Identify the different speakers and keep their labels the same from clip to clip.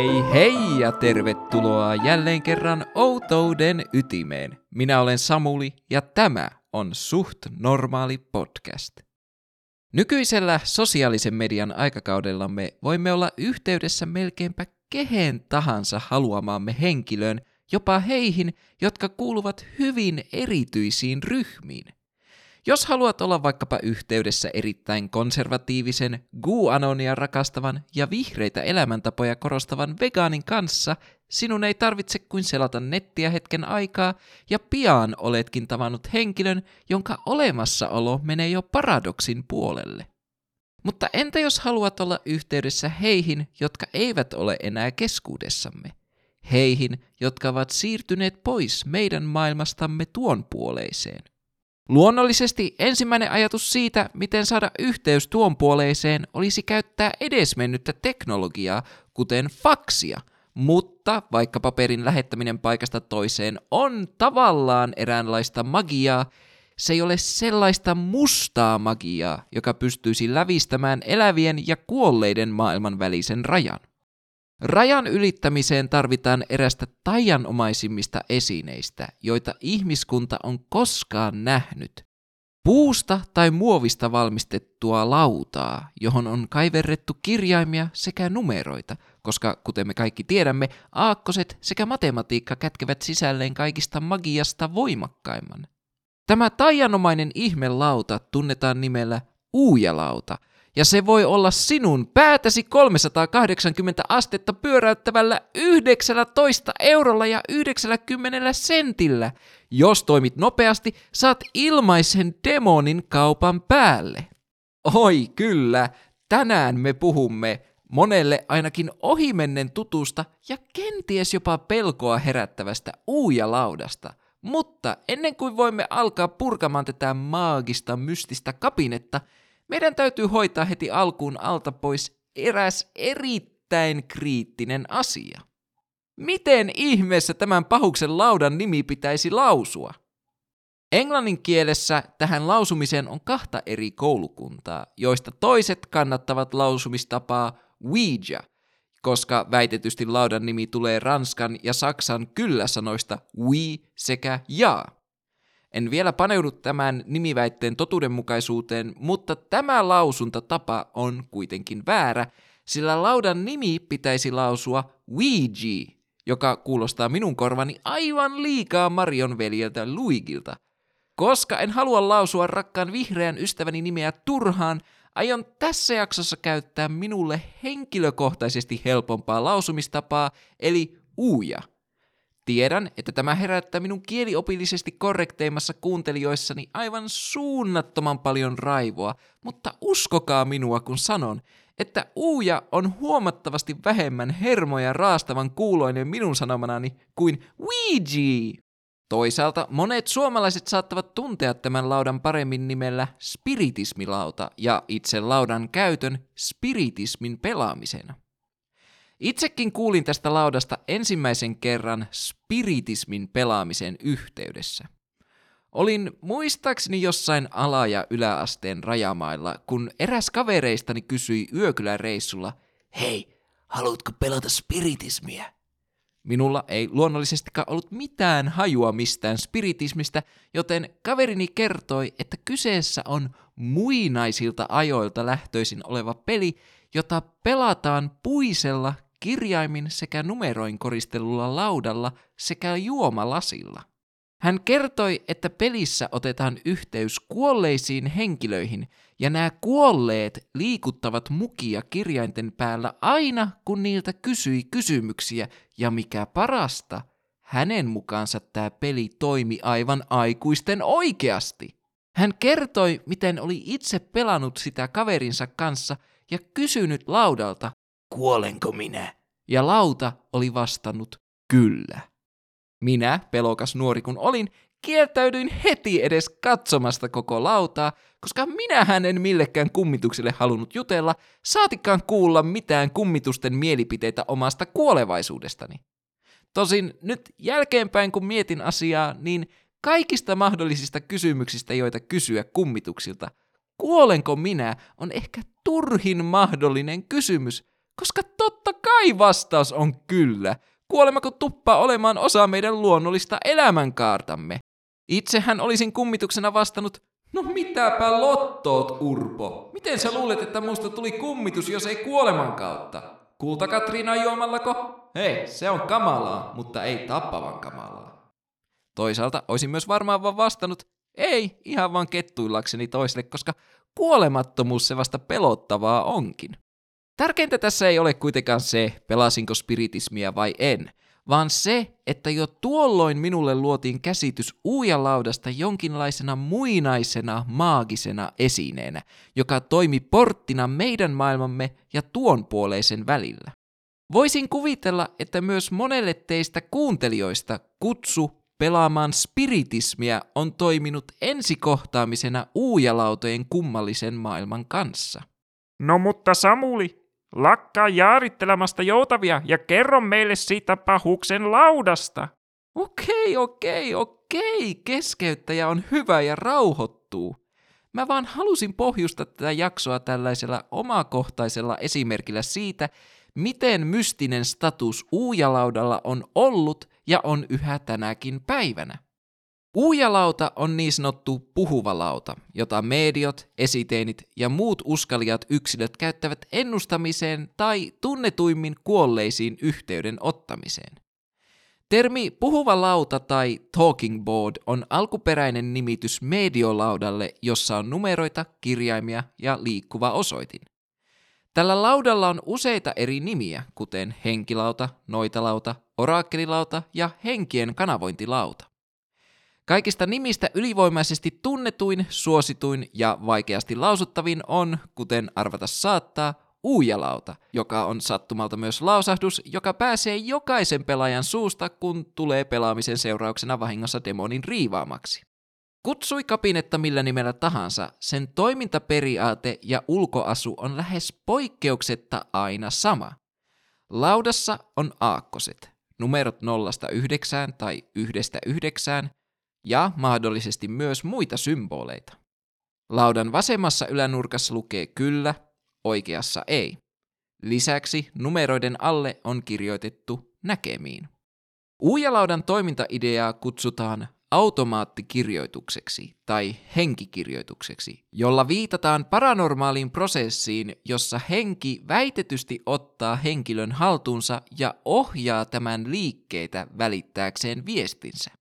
Speaker 1: Hei hei ja tervetuloa jälleen kerran Outouden ytimeen. Minä olen Samuli ja tämä on Suht Normaali Podcast. Nykyisellä sosiaalisen median aikakaudellamme voimme olla yhteydessä melkeinpä kehen tahansa haluamaamme henkilöön, jopa heihin, jotka kuuluvat hyvin erityisiin ryhmiin – jos haluat olla vaikkapa yhteydessä erittäin konservatiivisen, guanonia rakastavan ja vihreitä elämäntapoja korostavan vegaanin kanssa, sinun ei tarvitse kuin selata nettiä hetken aikaa ja pian oletkin tavannut henkilön, jonka olemassaolo menee jo paradoksin puolelle. Mutta entä jos haluat olla yhteydessä heihin, jotka eivät ole enää keskuudessamme? Heihin, jotka ovat siirtyneet pois meidän maailmastamme tuon puoleiseen. Luonnollisesti ensimmäinen ajatus siitä, miten saada yhteys tuon puoleiseen, olisi käyttää edesmennyttä teknologiaa, kuten faksia, mutta vaikka paperin lähettäminen paikasta toiseen on tavallaan eräänlaista magiaa, se ei ole sellaista mustaa magiaa, joka pystyisi lävistämään elävien ja kuolleiden maailman välisen rajan. Rajan ylittämiseen tarvitaan erästä taianomaisimmista esineistä, joita ihmiskunta on koskaan nähnyt. Puusta tai muovista valmistettua lautaa, johon on kaiverrettu kirjaimia sekä numeroita, koska kuten me kaikki tiedämme, aakkoset sekä matematiikka kätkevät sisälleen kaikista magiasta voimakkaimman. Tämä taianomainen ihmelauta tunnetaan nimellä uujalauta – ja se voi olla sinun päätäsi 380 astetta pyöräyttävällä 19 eurolla ja 90 sentillä. Jos toimit nopeasti, saat ilmaisen demonin kaupan päälle. Oi kyllä, tänään me puhumme monelle ainakin ohimennen tutusta ja kenties jopa pelkoa herättävästä uujalaudasta. Mutta ennen kuin voimme alkaa purkamaan tätä maagista mystistä kapinetta, meidän täytyy hoitaa heti alkuun alta pois eräs erittäin kriittinen asia. Miten ihmeessä tämän pahuksen laudan nimi pitäisi lausua? Englannin kielessä tähän lausumiseen on kahta eri koulukuntaa, joista toiset kannattavat lausumistapaa Ouija, koska väitetysti laudan nimi tulee ranskan ja saksan kyllä-sanoista oui sekä ja. En vielä paneudu tämän nimiväitteen totuudenmukaisuuteen, mutta tämä lausuntatapa on kuitenkin väärä, sillä laudan nimi pitäisi lausua Ouija, joka kuulostaa minun korvani aivan liikaa Marion veljeltä Luigilta. Koska en halua lausua rakkaan vihreän ystäväni nimeä turhaan, aion tässä jaksossa käyttää minulle henkilökohtaisesti helpompaa lausumistapaa, eli uuja. Tiedän, että tämä herättää minun kieliopillisesti korrekteimmassa kuuntelijoissani aivan suunnattoman paljon raivoa, mutta uskokaa minua, kun sanon, että uuja on huomattavasti vähemmän hermoja raastavan kuuloinen minun sanomanani kuin Ouija. Toisaalta monet suomalaiset saattavat tuntea tämän laudan paremmin nimellä spiritismilauta ja itse laudan käytön spiritismin pelaamisena. Itsekin kuulin tästä laudasta ensimmäisen kerran spiritismin pelaamisen yhteydessä. Olin muistaakseni jossain ala- ja yläasteen rajamailla, kun eräs kavereistani kysyi yökyläreissulla, Hei, haluatko pelata spiritismiä? Minulla ei luonnollisestikaan ollut mitään hajua mistään spiritismistä, joten kaverini kertoi, että kyseessä on muinaisilta ajoilta lähtöisin oleva peli, jota pelataan puisella kirjaimin sekä numeroin koristellulla laudalla sekä juomalasilla. Hän kertoi, että pelissä otetaan yhteys kuolleisiin henkilöihin, ja nämä kuolleet liikuttavat mukia kirjainten päällä aina, kun niiltä kysyi kysymyksiä, ja mikä parasta, hänen mukaansa tämä peli toimi aivan aikuisten oikeasti. Hän kertoi, miten oli itse pelannut sitä kaverinsa kanssa ja kysynyt laudalta, kuolenko minä? Ja lauta oli vastannut kyllä. Minä, pelokas nuori kun olin, kieltäydyin heti edes katsomasta koko lautaa, koska minähän en millekään kummitukselle halunnut jutella, saatikaan kuulla mitään kummitusten mielipiteitä omasta kuolevaisuudestani. Tosin nyt jälkeenpäin kun mietin asiaa, niin kaikista mahdollisista kysymyksistä, joita kysyä kummituksilta, kuolenko minä, on ehkä turhin mahdollinen kysymys, Koska totta kai vastaus on kyllä. Kuolemako tuppaa olemaan osa meidän luonnollista elämänkaartamme? Itsehän olisin kummituksena vastannut, no mitäpä lottoot, Urpo? Miten sä luulet, että musta tuli kummitus, jos ei kuoleman kautta? Kulta Katriina juomallako? Hei, se on kamalaa, mutta ei tappavan kamalaa. Toisaalta olisin myös varmaan vaan vastannut, ei, ihan vaan kettuillakseni toiselle, koska kuolemattomuus se vasta pelottavaa onkin. Tärkeintä tässä ei ole kuitenkaan se, pelasinko spiritismia vai en, vaan se, että jo tuolloin minulle luotiin käsitys uujalaudasta jonkinlaisena muinaisena maagisena esineenä, joka toimi porttina meidän maailmamme ja tuon puoleisen välillä. Voisin kuvitella, että myös monelle teistä kuuntelijoista kutsu pelaamaan spiritismia on toiminut ensikohtaamisena uujalautojen kummallisen maailman kanssa.
Speaker 2: No mutta Samuli, lakkaa jaarittelemasta joutavia ja kerro meille siitä pahuksen laudasta.
Speaker 1: Okei, okei, okei, keskeyttäjä on hyvä ja rauhoittuu. Mä vaan halusin pohjusta tätä jaksoa tällaisella omakohtaisella esimerkillä siitä, miten mystinen status uujalaudalla on ollut ja on yhä tänäkin päivänä. Uujalauta on niin sanottu puhuva lauta, jota mediot, esiteenit ja muut uskaliat yksilöt käyttävät ennustamiseen tai tunnetuimmin kuolleisiin yhteyden ottamiseen. Termi puhuva lauta tai talking board on alkuperäinen nimitys mediolaudalle, jossa on numeroita, kirjaimia ja liikkuva osoitin. Tällä laudalla on useita eri nimiä, kuten henkilauta, noitalauta, oraakkelilauta ja henkien kanavointilauta. Kaikista nimistä ylivoimaisesti tunnetuin, suosituin ja vaikeasti lausuttavin on, kuten arvata saattaa, uujalauta, joka on sattumalta myös lausahdus, joka pääsee jokaisen pelaajan suusta, kun tulee pelaamisen seurauksena vahingossa demonin riivaamaksi. Kutsui kapinetta millä nimellä tahansa, sen toimintaperiaate ja ulkoasu on lähes poikkeuksetta aina sama. Laudassa on aakkoset, numerot 0-9 tai 1-9, ja mahdollisesti myös muita symboleita. Laudan vasemmassa ylänurkassa lukee kyllä, oikeassa ei. Lisäksi numeroiden alle on kirjoitettu näkemiin. Uujalaudan toimintaideaa kutsutaan automaattikirjoitukseksi tai henkikirjoitukseksi, jolla viitataan paranormaaliin prosessiin, jossa henki väitetysti ottaa henkilön haltuunsa ja ohjaa tämän liikkeitä välittääkseen viestinsä.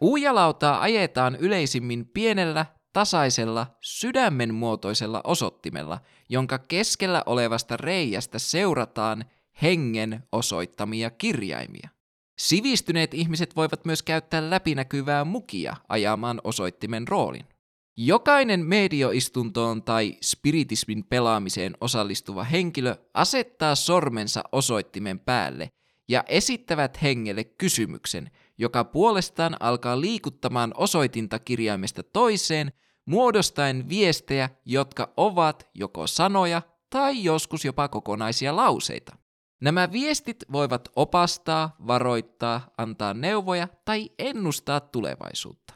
Speaker 1: Uujalautaa ajetaan yleisimmin pienellä, tasaisella, sydämen muotoisella osoittimella, jonka keskellä olevasta reiästä seurataan hengen osoittamia kirjaimia. Sivistyneet ihmiset voivat myös käyttää läpinäkyvää mukia ajamaan osoittimen roolin. Jokainen medioistuntoon tai spiritismin pelaamiseen osallistuva henkilö asettaa sormensa osoittimen päälle ja esittävät hengelle kysymyksen, joka puolestaan alkaa liikuttamaan osoitinta kirjaimesta toiseen, muodostaen viestejä, jotka ovat joko sanoja tai joskus jopa kokonaisia lauseita. Nämä viestit voivat opastaa, varoittaa, antaa neuvoja tai ennustaa tulevaisuutta.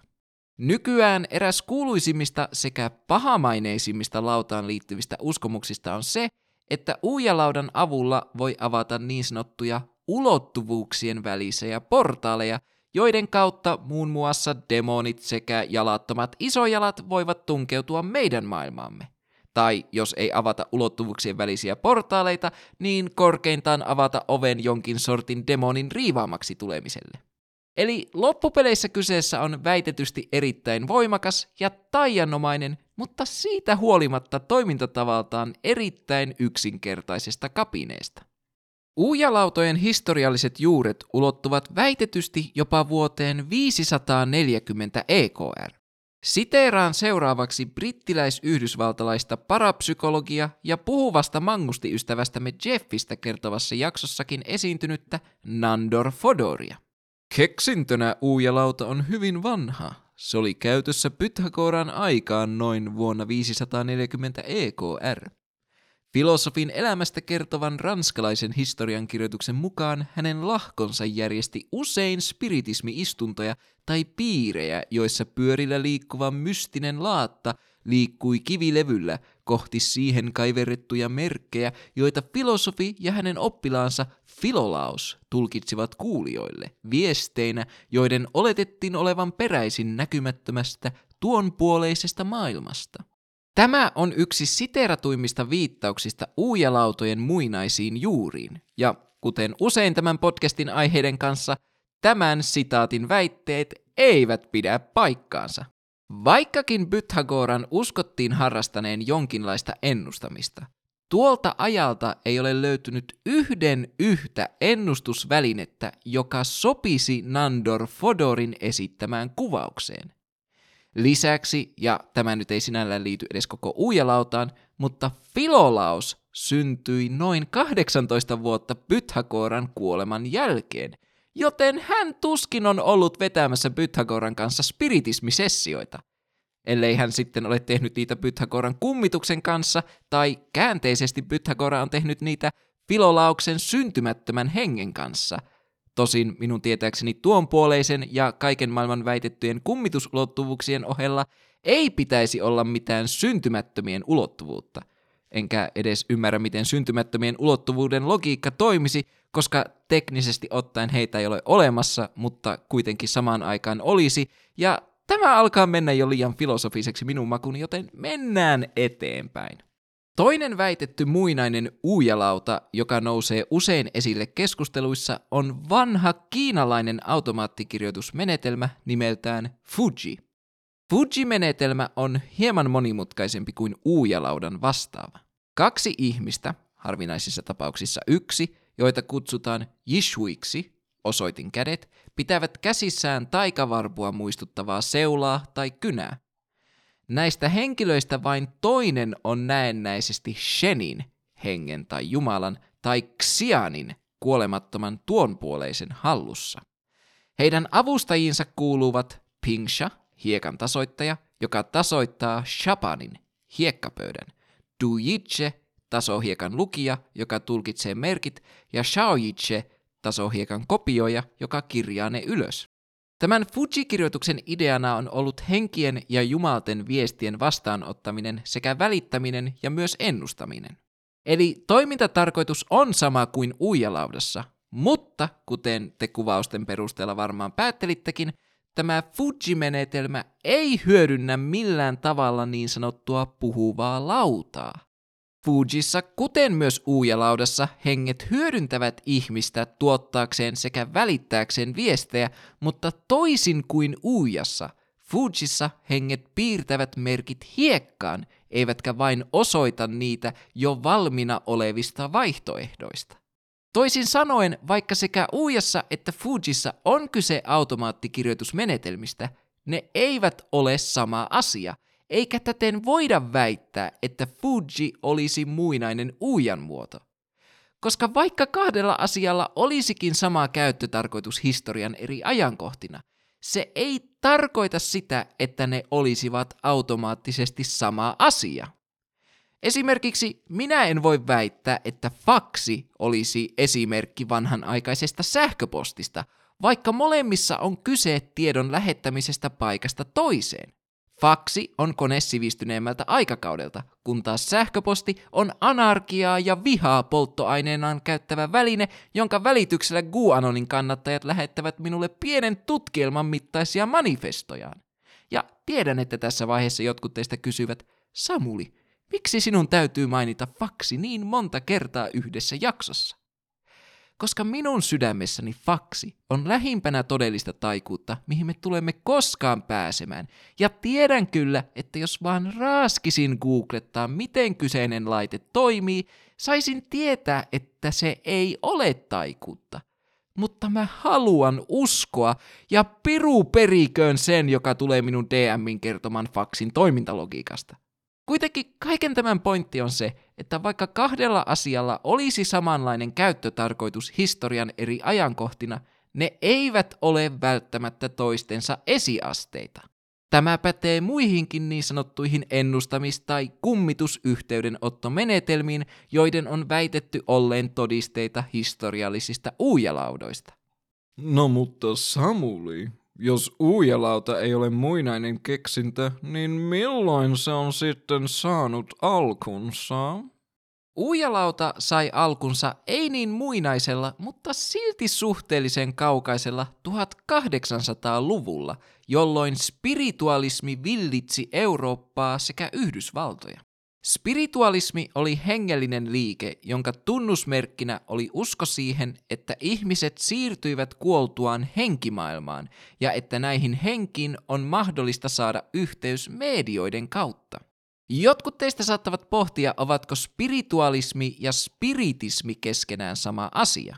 Speaker 1: Nykyään eräs kuuluisimmista sekä pahamaineisimmista lautaan liittyvistä uskomuksista on se, että uujalaudan avulla voi avata niin sanottuja ulottuvuuksien välisiä portaaleja, joiden kautta muun muassa demonit sekä jalattomat isojalat voivat tunkeutua meidän maailmaamme. Tai jos ei avata ulottuvuuksien välisiä portaaleita, niin korkeintaan avata oven jonkin sortin demonin riivaamaksi tulemiselle. Eli loppupeleissä kyseessä on väitetysti erittäin voimakas ja taianomainen, mutta siitä huolimatta toimintatavaltaan erittäin yksinkertaisesta kapineesta. Uujalautojen historialliset juuret ulottuvat väitetysti jopa vuoteen 540 EKR. Siteeraan seuraavaksi brittiläis-yhdysvaltalaista parapsykologia ja puhuvasta mangustiystävästämme Jeffistä kertovassa jaksossakin esiintynyttä Nandor Fodoria. Keksintönä uujalauta on hyvin vanha. Se oli käytössä Pythagoran aikaan noin vuonna 540 EKR. Filosofin elämästä kertovan ranskalaisen historiankirjoituksen mukaan hänen lahkonsa järjesti usein spiritismi-istuntoja tai piirejä, joissa pyörillä liikkuva mystinen laatta liikkui kivilevyllä kohti siihen kaiverrettuja merkkejä, joita filosofi ja hänen oppilaansa Filolaus tulkitsivat kuulijoille viesteinä, joiden oletettiin olevan peräisin näkymättömästä tuonpuoleisesta maailmasta. Tämä on yksi siteratuimmista viittauksista uujalautojen muinaisiin juuriin, ja kuten usein tämän podcastin aiheiden kanssa, tämän sitaatin väitteet eivät pidä paikkaansa. Vaikkakin Pythagoran uskottiin harrastaneen jonkinlaista ennustamista, tuolta ajalta ei ole löytynyt yhden yhtä ennustusvälinettä, joka sopisi Nandor Fodorin esittämään kuvaukseen. Lisäksi, ja tämä nyt ei sinällään liity edes koko uijalautaan, mutta Filolaus syntyi noin 18 vuotta Pythagoran kuoleman jälkeen, joten hän tuskin on ollut vetämässä Pythagoran kanssa spiritismisessioita. Ellei hän sitten ole tehnyt niitä Pythagoran kummituksen kanssa, tai käänteisesti Pythagora on tehnyt niitä Filolauksen syntymättömän hengen kanssa – Tosin minun tietääkseni tuonpuoleisen ja kaiken maailman väitettyjen kummitusulottuvuuksien ohella ei pitäisi olla mitään syntymättömien ulottuvuutta. Enkä edes ymmärrä, miten syntymättömien ulottuvuuden logiikka toimisi, koska teknisesti ottaen heitä ei ole olemassa, mutta kuitenkin samaan aikaan olisi, ja tämä alkaa mennä jo liian filosofiseksi minun makuni, joten mennään eteenpäin. Toinen väitetty muinainen uujalauta, joka nousee usein esille keskusteluissa, on vanha kiinalainen automaattikirjoitusmenetelmä nimeltään Fuji. Fuji-menetelmä on hieman monimutkaisempi kuin uujalaudan vastaava. Kaksi ihmistä, harvinaisissa tapauksissa yksi, joita kutsutaan jishuiksi, osoitin kädet, pitävät käsissään taikavarpua muistuttavaa seulaa tai kynää. Näistä henkilöistä vain toinen on näennäisesti Shenin, hengen tai Jumalan, tai Xianin, kuolemattoman tuonpuoleisen hallussa. Heidän avustajinsa kuuluvat Pingsha, hiekan tasoittaja, joka tasoittaa Shapanin, hiekkapöydän, Duyiche, tasohiekan lukija, joka tulkitsee merkit, ja Shaoyiche, tasohiekan kopioija, joka kirjaa ne ylös. Tämän Fuji-kirjoituksen ideana on ollut henkien ja jumalten viestien vastaanottaminen sekä välittäminen ja myös ennustaminen. Eli toimintatarkoitus on sama kuin uijalaudassa, mutta kuten te kuvausten perusteella varmaan päättelittekin, tämä Fuji-menetelmä ei hyödynnä millään tavalla niin sanottua puhuvaa lautaa. Fujissa, kuten myös uujalaudassa, henget hyödyntävät ihmistä tuottaakseen sekä välittääkseen viestejä, mutta toisin kuin uujassa, Fujissa henget piirtävät merkit hiekkaan, eivätkä vain osoita niitä jo valmiina olevista vaihtoehdoista. Toisin sanoen, vaikka sekä uujassa että Fujissa on kyse automaattikirjoitusmenetelmistä, ne eivät ole sama asia – eikä täten voida väittää, että Fuji olisi muinainen uijan muoto. Koska vaikka kahdella asialla olisikin sama käyttötarkoitus historian eri ajankohtina, se ei tarkoita sitä, että ne olisivat automaattisesti sama asia. Esimerkiksi minä en voi väittää, että faksi olisi esimerkki vanhanaikaisesta sähköpostista, vaikka molemmissa on kyse tiedon lähettämisestä paikasta toiseen. Faksi on kone sivistyneemmältä aikakaudelta, kun taas sähköposti on anarkiaa ja vihaa polttoaineenaan käyttävä väline, jonka välityksellä GuAnonin kannattajat lähettävät minulle pienen tutkielman mittaisia manifestojaan. Ja tiedän, että tässä vaiheessa jotkut teistä kysyvät, Samuli, miksi sinun täytyy mainita faksi niin monta kertaa yhdessä jaksossa? Koska minun sydämessäni faksi on lähimpänä todellista taikuutta, mihin me tulemme koskaan pääsemään. Ja tiedän kyllä, että jos vaan raaskisin googlettaa, miten kyseinen laite toimii, saisin tietää, että se ei ole taikuutta. Mutta mä haluan uskoa ja piru periköön sen, joka tulee minun DMin kertoman faksin toimintalogiikasta. Kuitenkin kaiken tämän pointti on se, että vaikka kahdella asialla olisi samanlainen käyttötarkoitus historian eri ajankohtina, ne eivät ole välttämättä toistensa esiasteita. Tämä pätee muihinkin niin sanottuihin ennustamis- tai kummitusyhteydenottomenetelmiin, joiden on väitetty olleen todisteita historiallisista uujalaudoista.
Speaker 3: No mutta Samuli, Jos uijalauta ei ole muinainen keksintö, niin milloin se on sitten saanut alkunsa?
Speaker 1: Uijalauta sai alkunsa ei niin muinaisella, mutta silti suhteellisen kaukaisella 1800-luvulla, jolloin spiritualismi villitsi Eurooppaa sekä Yhdysvaltoja. Spiritualismi oli hengellinen liike, jonka tunnusmerkkinä oli usko siihen, että ihmiset siirtyivät kuoltuaan henkimaailmaan ja että näihin henkiin on mahdollista saada yhteys medioiden kautta. Jotkut teistä saattavat pohtia, ovatko spiritualismi ja spiritismi keskenään sama asia.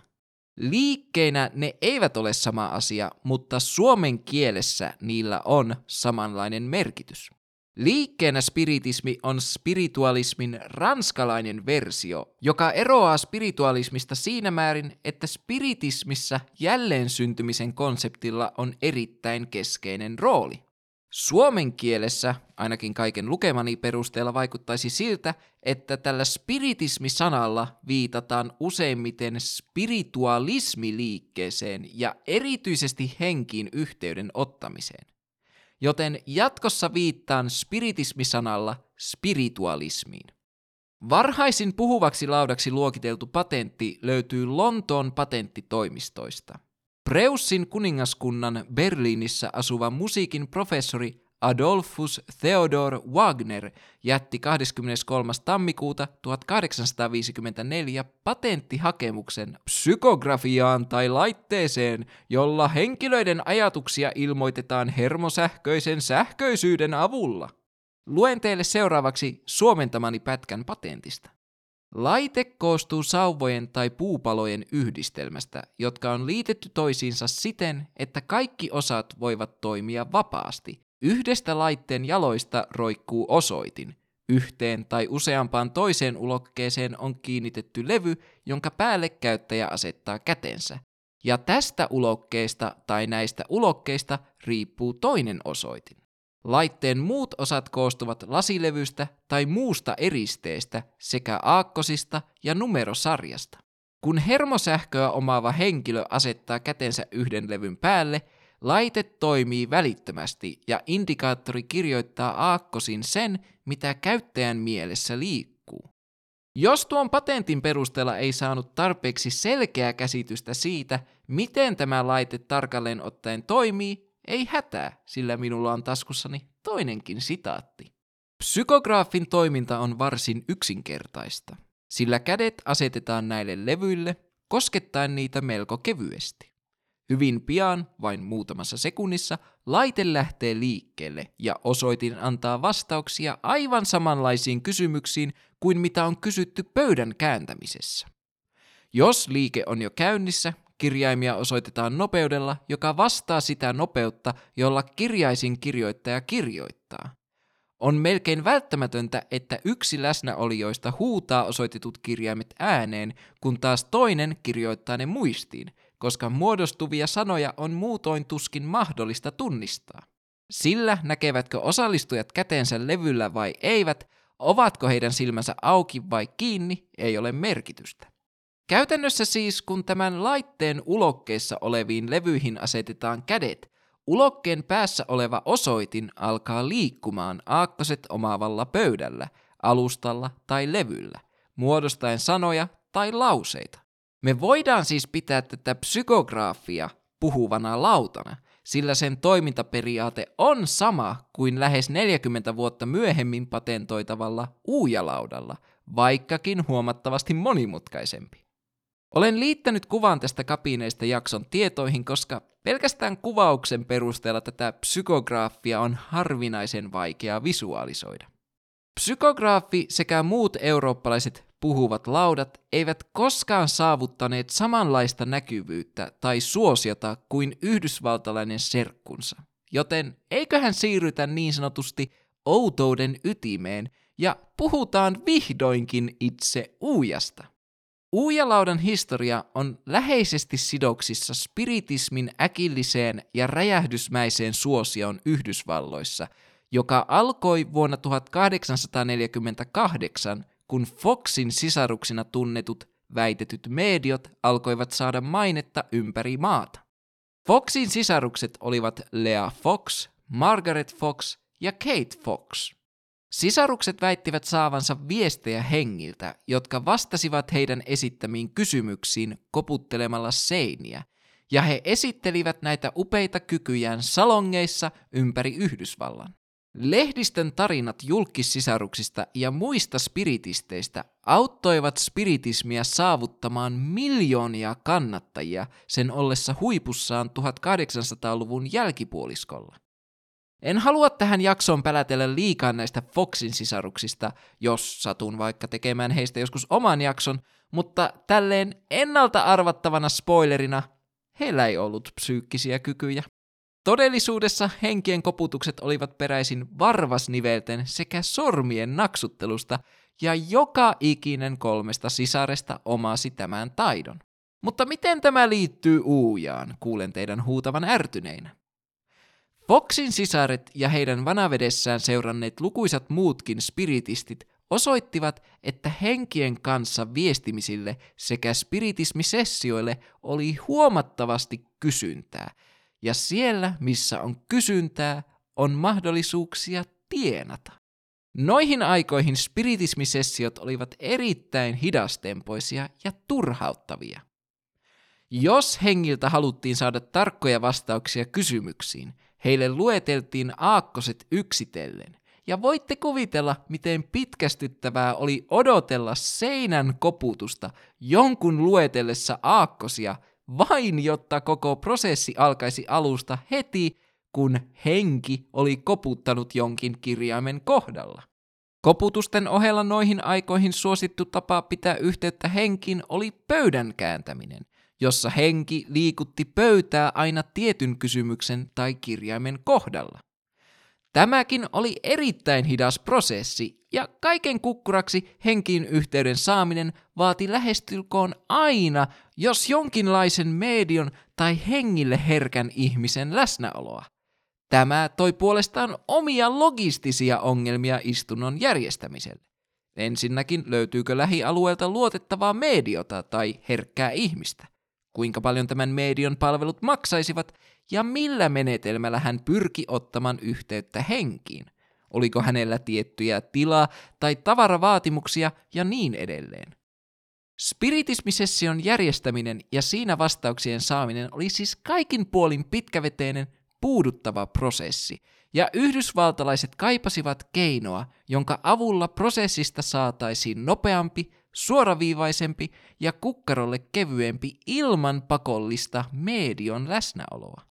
Speaker 1: Liikkeinä ne eivät ole sama asia, mutta suomen kielessä niillä on samanlainen merkitys. Liikkeenä spiritismi on spiritualismin ranskalainen versio, joka eroaa spiritualismista siinä määrin, että spiritismissa jälleen syntymisen konseptilla on erittäin keskeinen rooli. Suomen kielessä, ainakin kaiken lukemani perusteella, vaikuttaisi siltä, että tällä spiritismi-sanalla viitataan useimmiten spiritualismiliikkeeseen ja erityisesti henkiin yhteyden ottamiseen. Joten jatkossa viittaan spiritismi-sanalla spiritualismiin. Varhaisin puhuvaksi laudaksi luokiteltu patentti löytyy Lontoon patenttitoimistoista – Preussin kuningaskunnan Berliinissä asuva musiikin professori Adolphus Theodor Wagner jätti 23. tammikuuta 1854 patenttihakemuksen psykografiaan tai laitteeseen, jolla henkilöiden ajatuksia ilmoitetaan hermosähköisen sähköisyyden avulla. Luen teille seuraavaksi suomentamani pätkän patentista. Laite koostuu sauvojen tai puupalojen yhdistelmästä, jotka on liitetty toisiinsa siten, että kaikki osat voivat toimia vapaasti. Yhdestä laitteen jaloista roikkuu osoitin. Yhteen tai useampaan toiseen ulokkeeseen on kiinnitetty levy, jonka päälle käyttäjä asettaa kätensä. Ja tästä ulokkeesta tai näistä ulokkeista riippuu toinen osoitin. Laitteen muut osat koostuvat lasilevystä tai muusta eristeestä sekä aakkosista ja numerosarjasta. Kun hermosähköä omaava henkilö asettaa kätensä yhden levyn päälle, laite toimii välittömästi ja indikaattori kirjoittaa aakkosin sen, mitä käyttäjän mielessä liikkuu. Jos tuon patentin perusteella ei saanut tarpeeksi selkeää käsitystä siitä, miten tämä laite tarkalleen ottaen toimii, ei hätää, sillä minulla on taskussani toinenkin sitaatti. Psykograafin toiminta on varsin yksinkertaista, sillä kädet asetetaan näille levyille, koskettaen niitä melko kevyesti. Hyvin pian, vain muutamassa sekunnissa, laite lähtee liikkeelle ja osoitin antaa vastauksia aivan samanlaisiin kysymyksiin kuin mitä on kysytty pöydän kääntämisessä. Jos liike on jo käynnissä, kirjaimia osoitetaan nopeudella, joka vastaa sitä nopeutta, jolla kirjaisin kirjoittaja kirjoittaa. On melkein välttämätöntä, että yksi läsnäolijoista huutaa osoitetut kirjaimet ääneen, kun taas toinen kirjoittaa ne muistiin, koska muodostuvia sanoja on muutoin tuskin mahdollista tunnistaa. Sillä näkevätkö osallistujat käteensä levyllä vai eivät, ovatko heidän silmänsä auki vai kiinni, ei ole merkitystä. Käytännössä siis, kun tämän laitteen ulokkeessa oleviin levyihin asetetaan kädet, ulokkeen päässä oleva osoitin alkaa liikkumaan aakkoset omaavalla pöydällä, alustalla tai levyllä, muodostaen sanoja tai lauseita. Me voidaan siis pitää tätä psykograafia puhuvana lautana, sillä sen toimintaperiaate on sama kuin lähes 40 vuotta myöhemmin patentoitavalla uujalaudalla, vaikkakin huomattavasti monimutkaisempi. Olen liittänyt kuvan tästä kapineista jakson tietoihin, koska pelkästään kuvauksen perusteella tätä psykograafia on harvinaisen vaikea visualisoida. Psykograafi sekä muut eurooppalaiset puhuvat laudat eivät koskaan saavuttaneet samanlaista näkyvyyttä tai suosiota kuin yhdysvaltalainen serkkunsa. Joten eiköhän siirrytä niin sanotusti outouden ytimeen ja puhutaan vihdoinkin itse uujasta. Uujalaudan historia on läheisesti sidoksissa spiritismin äkilliseen ja räjähdysmäiseen suosioon Yhdysvalloissa, joka alkoi vuonna 1848, kun Foxin sisaruksina tunnetut väitetyt mediot alkoivat saada mainetta ympäri maata. Foxin sisarukset olivat Lea Fox, Margaret Fox ja Kate Fox. Sisarukset väittivät saavansa viestejä hengiltä, jotka vastasivat heidän esittämiin kysymyksiin koputtelemalla seiniä, ja he esittelivät näitä upeita kykyjään salongeissa ympäri Yhdysvallan. Lehdistön tarinat julkissisaruksista ja muista spiritisteistä auttoivat spiritismia saavuttamaan miljoonia kannattajia sen ollessa huipussaan 1800-luvun jälkipuoliskolla. En halua tähän jaksoon pälätellä liikaa näistä Foxin sisaruksista, jos satun vaikka tekemään heistä joskus oman jakson, mutta tälleen ennalta arvattavana spoilerina heillä ei ollut psyykkisiä kykyjä. Todellisuudessa henkien koputukset olivat peräisin varvasnivelten sekä sormien naksuttelusta, ja joka ikinen kolmesta sisaresta omasi tämän taidon. Mutta miten tämä liittyy uujaan, kuulen teidän huutavan ärtyneinä. Foxin sisaret ja heidän vanavedessään seuranneet lukuisat muutkin spiritistit osoittivat, että henkien kanssa viestimisille sekä spiritismisessioille oli huomattavasti kysyntää, ja siellä, missä on kysyntää, on mahdollisuuksia tienata. Noihin aikoihin spiritismisessiot olivat erittäin hidastempoisia ja turhauttavia. Jos hengiltä haluttiin saada tarkkoja vastauksia kysymyksiin, heille lueteltiin aakkoset yksitellen, ja voitte kuvitella, miten pitkästyttävää oli odotella seinän koputusta jonkun luetellessa aakkosia, vain jotta koko prosessi alkaisi alusta heti, kun henki oli koputtanut jonkin kirjaimen kohdalla. Koputusten ohella noihin aikoihin suosittu tapa pitää yhteyttä henkiin oli pöydän kääntäminen, jossa henki liikutti pöytää aina tietyn kysymyksen tai kirjaimen kohdalla. Tämäkin oli erittäin hidas prosessi, ja kaiken kukkuraksi henkiin yhteyden saaminen vaati lähestylkoon aina, jos jonkinlaisen medion tai hengille herkän ihmisen läsnäoloa. Tämä toi puolestaan omia logistisia ongelmia istunnon järjestämiselle. Ensinnäkin löytyykö lähialueelta luotettavaa mediota tai herkkää ihmistä? Kuinka paljon tämän median palvelut maksaisivat ja millä menetelmällä hän pyrki ottamaan yhteyttä henkiin? Oliko hänellä tiettyjä tila- tai tavaravaatimuksia ja niin edelleen? Spiritismisession järjestäminen ja siinä vastauksien saaminen oli siis kaikin puolin pitkäveteinen puuduttava prosessi, ja yhdysvaltalaiset kaipasivat keinoa, jonka avulla prosessista saataisiin nopeampi, suoraviivaisempi ja kukkarolle kevyempi ilman pakollista medion läsnäoloa.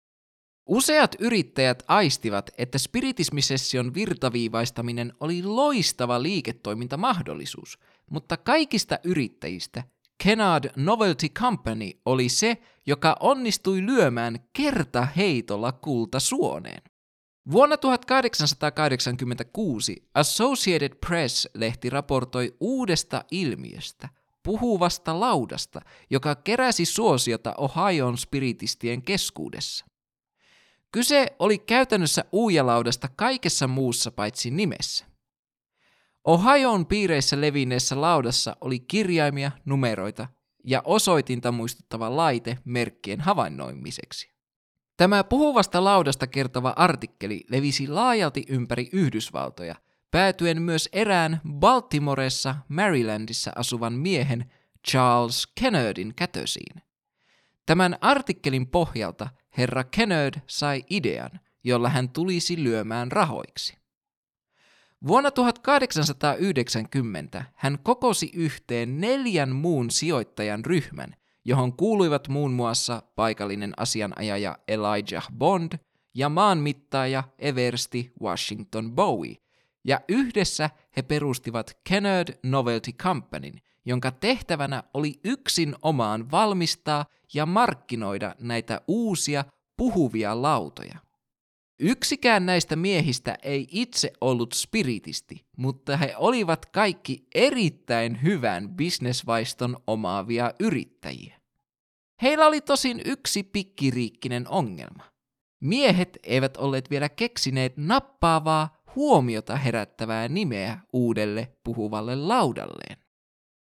Speaker 1: Useat yrittäjät aistivat, että spiritismisession virtaviivaistaminen oli loistava liiketoimintamahdollisuus, mutta kaikista yrittäjistä Kennard Novelty Company oli se, joka onnistui lyömään kerta heitolla kulta suoneen. Vuonna 1886 Associated Press-lehti raportoi uudesta ilmiöstä, puhuvasta laudasta, joka keräsi suosiota Ohioon spiritistien keskuudessa. Kyse oli käytännössä uujalaudasta kaikessa muussa paitsi nimessä. Ohioon piireissä levinneessä laudassa oli kirjaimia, numeroita ja osoitinta muistuttava laite merkkien havainnoimiseksi. Tämä puhuvasta laudasta kertova artikkeli levisi laajalti ympäri Yhdysvaltoja, päätyen myös erään Baltimoressa, Marylandissa asuvan miehen Charles Kennardin kätösiin. Tämän artikkelin pohjalta herra Kennard sai idean, jolla hän tulisi lyömään rahoiksi. Vuonna 1890 hän kokosi yhteen neljän muun sijoittajan ryhmän, johon kuuluivat muun muassa paikallinen asianajaja Elijah Bond ja maanmittaaja Eversti Washington Bowie, ja yhdessä he perustivat Kennard Novelty Companyn, jonka tehtävänä oli yksin omaan valmistaa ja markkinoida näitä uusia puhuvia lautoja. Yksikään näistä miehistä ei itse ollut spiritisti, mutta he olivat kaikki erittäin hyvän bisnesvaiston omaavia yrittäjiä. Heillä oli tosin yksi pikkiriikkinen ongelma. Miehet eivät olleet vielä keksineet nappaavaa, huomiota herättävää nimeä uudelle puhuvalle laudalleen.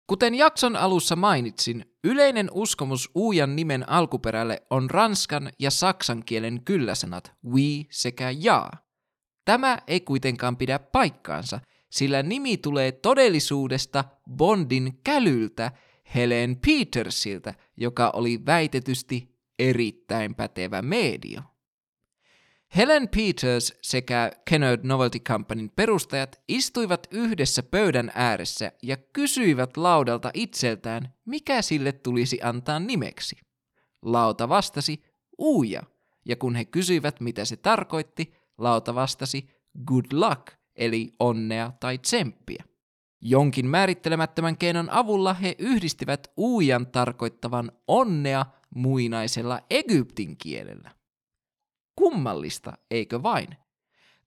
Speaker 1: Kuten jakson alussa mainitsin, yleinen uskomus uujan nimen alkuperälle on ranskan ja saksan kielen kylläsanat oui sekä ja. Tämä ei kuitenkaan pidä paikkaansa, sillä nimi tulee todellisuudesta Bondin kälyltä Helen Petersiltä, joka oli väitetysti erittäin pätevä medio. Helen Peters sekä Kennard Novelty Companyn perustajat istuivat yhdessä pöydän ääressä ja kysyivät laudalta itseltään, mikä sille tulisi antaa nimeksi. Lauta vastasi uja, ja kun he kysyivät, mitä se tarkoitti, lauta vastasi good luck, eli onnea tai tsemppiä. Jonkin määrittelemättömän keinon avulla he yhdistivät uujan tarkoittavan onnea muinaisella egyptin kielellä. Kummallista, eikö vain?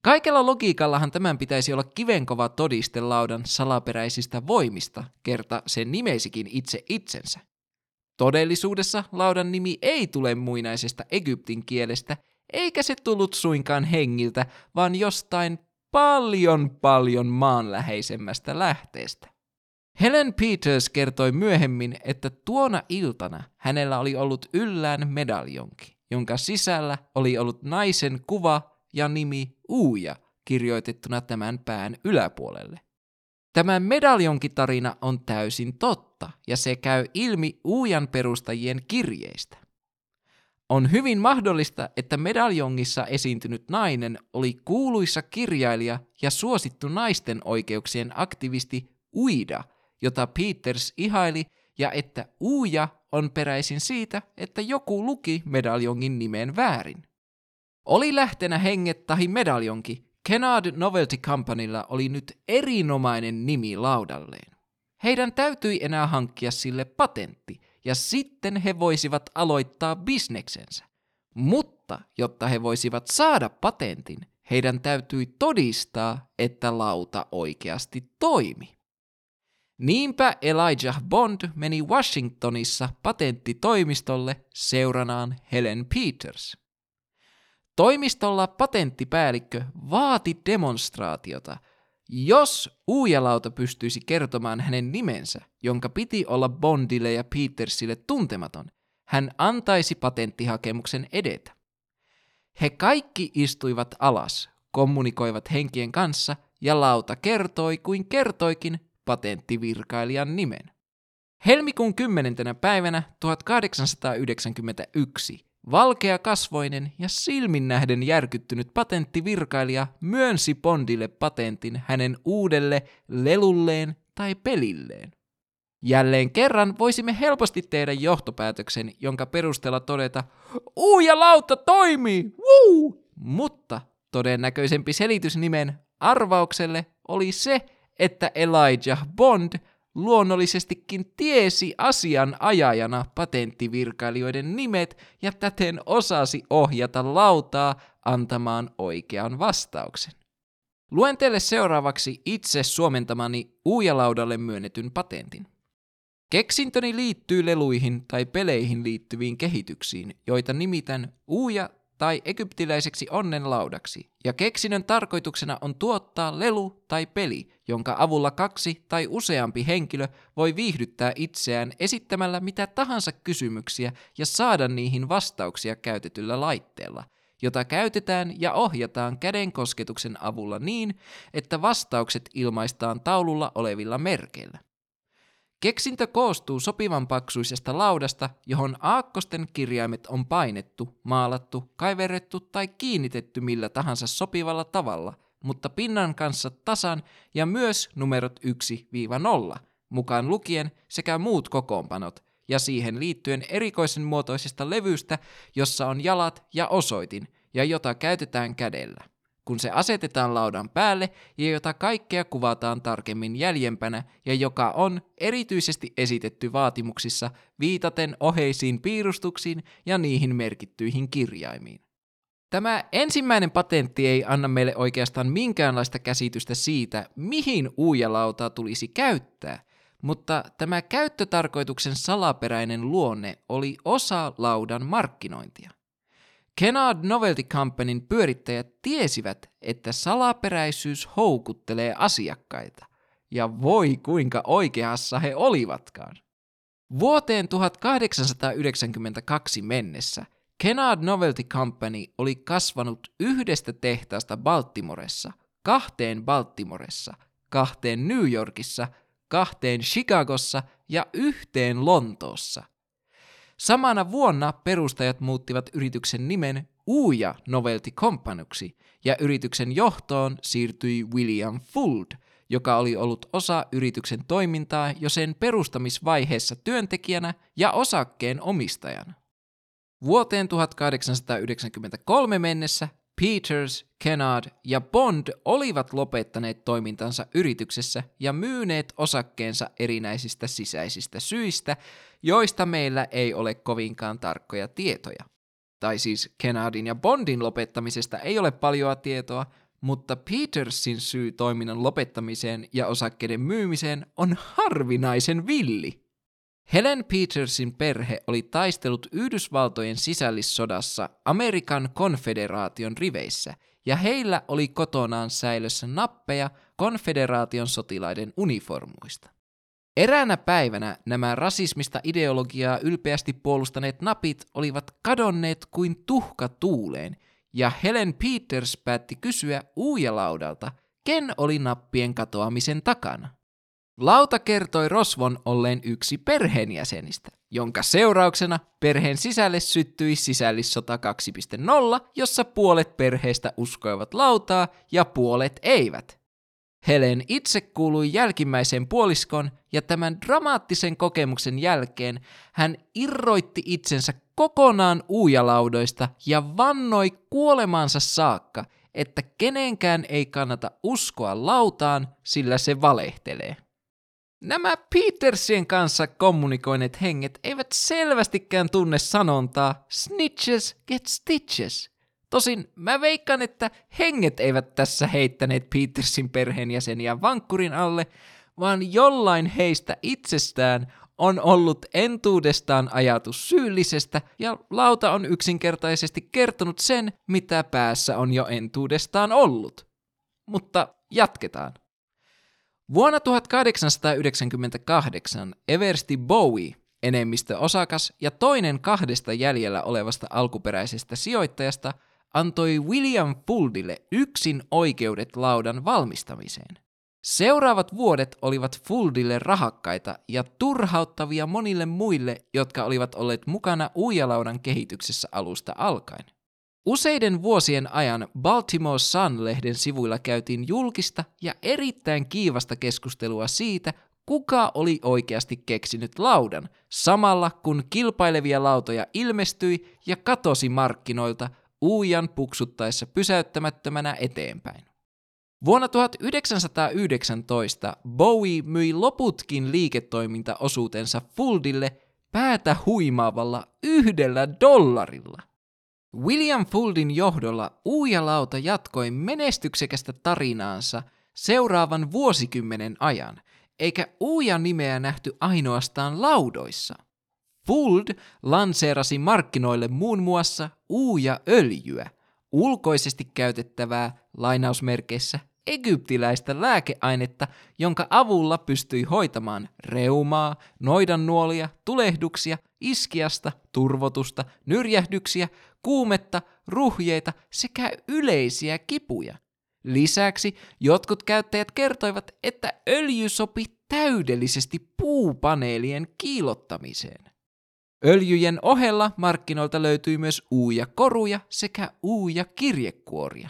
Speaker 1: Kaikella logiikallahan tämän pitäisi olla kivenkova todiste laudan salaperäisistä voimista, kerta sen nimesikin itse itsensä. Todellisuudessa laudan nimi ei tule muinaisesta egyptin kielestä, eikä se tullut suinkaan hengiltä, vaan jostain paljon paljon maanläheisemmästä lähteestä. Helen Peters kertoi myöhemmin, että tuona iltana hänellä oli ollut yllään medaljonki, jonka sisällä oli ollut naisen kuva ja nimi Uuja kirjoitettuna tämän pään yläpuolelle. Tämä medaljonkitarina on täysin totta, ja se käy ilmi Uujan perustajien kirjeistä. On hyvin mahdollista, että medaljongissa esiintynyt nainen oli kuuluisa kirjailija ja suosittu naisten oikeuksien aktivisti Uida, jota Peters ihaili, ja että Uuja on peräisin siitä, että joku luki medaljongin nimen väärin. Oli lähtenä henget tahi medaljonki, Kennard Novelty Companylla oli nyt erinomainen nimi laudalleen. Heidän täytyi enää hankkia sille patentti, ja sitten he voisivat aloittaa bisneksensä. Mutta jotta he voisivat saada patentin, heidän täytyi todistaa, että lauta oikeasti toimi. Niinpä Elijah Bond meni Washingtonissa patenttitoimistolle seuranaan Helen Peters. Toimistolla patenttipäällikkö vaati demonstraatiota, jos uujalauta pystyisi kertomaan hänen nimensä, jonka piti olla Bondille ja Petersille tuntematon, hän antaisi patenttihakemuksen edetä. He kaikki istuivat alas, kommunikoivat henkien kanssa ja lauta kertoi kuin kertoikin patenttivirkailijan nimen. Helmikuun 10. päivänä 1891 valkea kasvoinen ja silmin nähden järkyttynyt patenttivirkailija myönsi Bondille patentin hänen uudelle lelulleen tai pelilleen. Jälleen kerran voisimme helposti tehdä johtopäätöksen, jonka perusteella todeta, uuja lauta toimii, wuu! Mutta todennäköisempi selitys nimen arvaukselle oli se, että Elijah Bond luonnollisestikin tiesi asian ajajana patenttivirkailijoiden nimet ja täten osasi ohjata lautaa antamaan oikean vastauksen. Luen teille seuraavaksi itse suomentamani uujalaudalle myönnetyn patentin. Keksintöni liittyy leluihin tai peleihin liittyviin kehityksiin, joita nimitän uuja tai egyptiläiseksi onnenlaudaksi, ja keksinnön tarkoituksena on tuottaa lelu tai peli, jonka avulla kaksi tai useampi henkilö voi viihdyttää itseään esittämällä mitä tahansa kysymyksiä ja saada niihin vastauksia käytetyllä laitteella, jota käytetään ja ohjataan käden kosketuksen avulla niin, että vastaukset ilmaistaan taululla olevilla merkeillä. Keksintö koostuu sopivan paksuisesta laudasta, johon aakkosten kirjaimet on painettu, maalattu, kaiverrettu tai kiinnitetty millä tahansa sopivalla tavalla, mutta pinnan kanssa tasan ja myös numerot 1-0, mukaan lukien sekä muut kokoonpanot, ja siihen liittyen erikoisen muotoisesta levystä, jossa on jalat ja osoitin, ja jota käytetään kädellä kun se asetetaan laudan päälle ja jota kaikkea kuvataan tarkemmin jäljempänä ja joka on erityisesti esitetty vaatimuksissa viitaten oheisiin piirustuksiin ja niihin merkittyihin kirjaimiin. Tämä ensimmäinen patentti ei anna meille oikeastaan minkäänlaista käsitystä siitä, mihin uujalautaa tulisi käyttää, mutta tämä käyttötarkoituksen salaperäinen luonne oli osa laudan markkinointia. Kennard Novelty Companyn pyörittäjät tiesivät, että salaperäisyys houkuttelee asiakkaita, ja voi kuinka oikeassa he olivatkaan. Vuoteen 1892 mennessä Kennard Novelty Company oli kasvanut yhdestä tehtaasta Baltimoressa, kahteen Baltimoressa, kahteen New Yorkissa, kahteen Chicagossa ja yhteen Lontoossa. Samana vuonna perustajat muuttivat yrityksen nimen Uuja Novelty Companyksi ja yrityksen johtoon siirtyi William Fuld, joka oli ollut osa yrityksen toimintaa jo sen perustamisvaiheessa työntekijänä ja osakkeen omistajana. Vuoteen 1893 mennessä Peters, Kennard ja Bond olivat lopettaneet toimintansa yrityksessä ja myyneet osakkeensa erinäisistä sisäisistä syistä, joista meillä ei ole kovinkaan tarkkoja tietoja. Tai siis Kennardin ja Bondin lopettamisesta ei ole paljoa tietoa, mutta Petersin syy toiminnan lopettamiseen ja osakkeiden myymiseen on harvinaisen villi. Helen Petersin perhe oli taistellut Yhdysvaltojen sisällissodassa Amerikan konfederaation riveissä, ja heillä oli kotonaan säilössä nappeja konfederaation sotilaiden uniformuista. Eräänä päivänä nämä rasismista ideologiaa ylpeästi puolustaneet napit olivat kadonneet kuin tuhka tuuleen, ja Helen Peters päätti kysyä uujalaudalta, ken oli nappien katoamisen takana. Lauta kertoi Rosvon olleen yksi perheenjäsenistä, jonka seurauksena perheen sisälle syttyi sisällissota 2.0, jossa puolet perheestä uskoivat lautaa ja puolet eivät. Helen itse kuului jälkimmäiseen puoliskon ja tämän dramaattisen kokemuksen jälkeen hän irroitti itsensä kokonaan uujalaudoista ja vannoi kuolemansa saakka, että kenenkään ei kannata uskoa lautaan, sillä se valehtelee. Nämä Petersien kanssa kommunikoineet henget eivät selvästikään tunne sanontaa snitches get stitches. Tosin mä veikkaan, että henget eivät tässä heittäneet Petersin perheenjäseniä vankkurin alle, vaan jollain heistä itsestään on ollut entuudestaan ajatus syyllisestä, ja lauta on yksinkertaisesti kertonut sen, mitä päässä on jo entuudestaan ollut. Mutta jatketaan. Vuonna 1898 Eversti Bowie, enemmistöosakas ja toinen kahdesta jäljellä olevasta alkuperäisestä sijoittajasta, antoi William Fuldille yksin oikeudet laudan valmistamiseen. Seuraavat vuodet olivat Fuldille rahakkaita ja turhauttavia monille muille, jotka olivat olleet mukana uijalaudan kehityksessä alusta alkaen. Useiden vuosien ajan Baltimore Sun-lehden sivuilla käytiin julkista ja erittäin kiivasta keskustelua siitä, kuka oli oikeasti keksinyt laudan, samalla kun kilpailevia lautoja ilmestyi ja katosi markkinoilta uijan puksuttaessa pysäyttämättömänä eteenpäin. Vuonna 1919 Bowie myi loputkin liiketoimintaosuutensa Fuldille päätä huimaavalla yhdellä dollarilla. William Fuldin johdolla Uujalauta jatkoi menestyksekästä tarinaansa seuraavan vuosikymmenen ajan, eikä Uuja nimeä nähty ainoastaan laudoissa. Fuld lanseerasi markkinoille muun muassa Uuja öljyä, ulkoisesti käytettävää lainausmerkeissä egyptiläistä lääkeainetta, jonka avulla pystyi hoitamaan reumaa, noidannuolia, tulehduksia, iskiasta, turvotusta, nyrjähdyksiä, kuumetta, ruhjeita sekä yleisiä kipuja. Lisäksi jotkut käyttäjät kertoivat, että öljy sopi täydellisesti puupaneelien kiilottamiseen. Öljyjen ohella markkinoilta löytyi myös uuja koruja sekä uuja kirjekuoria.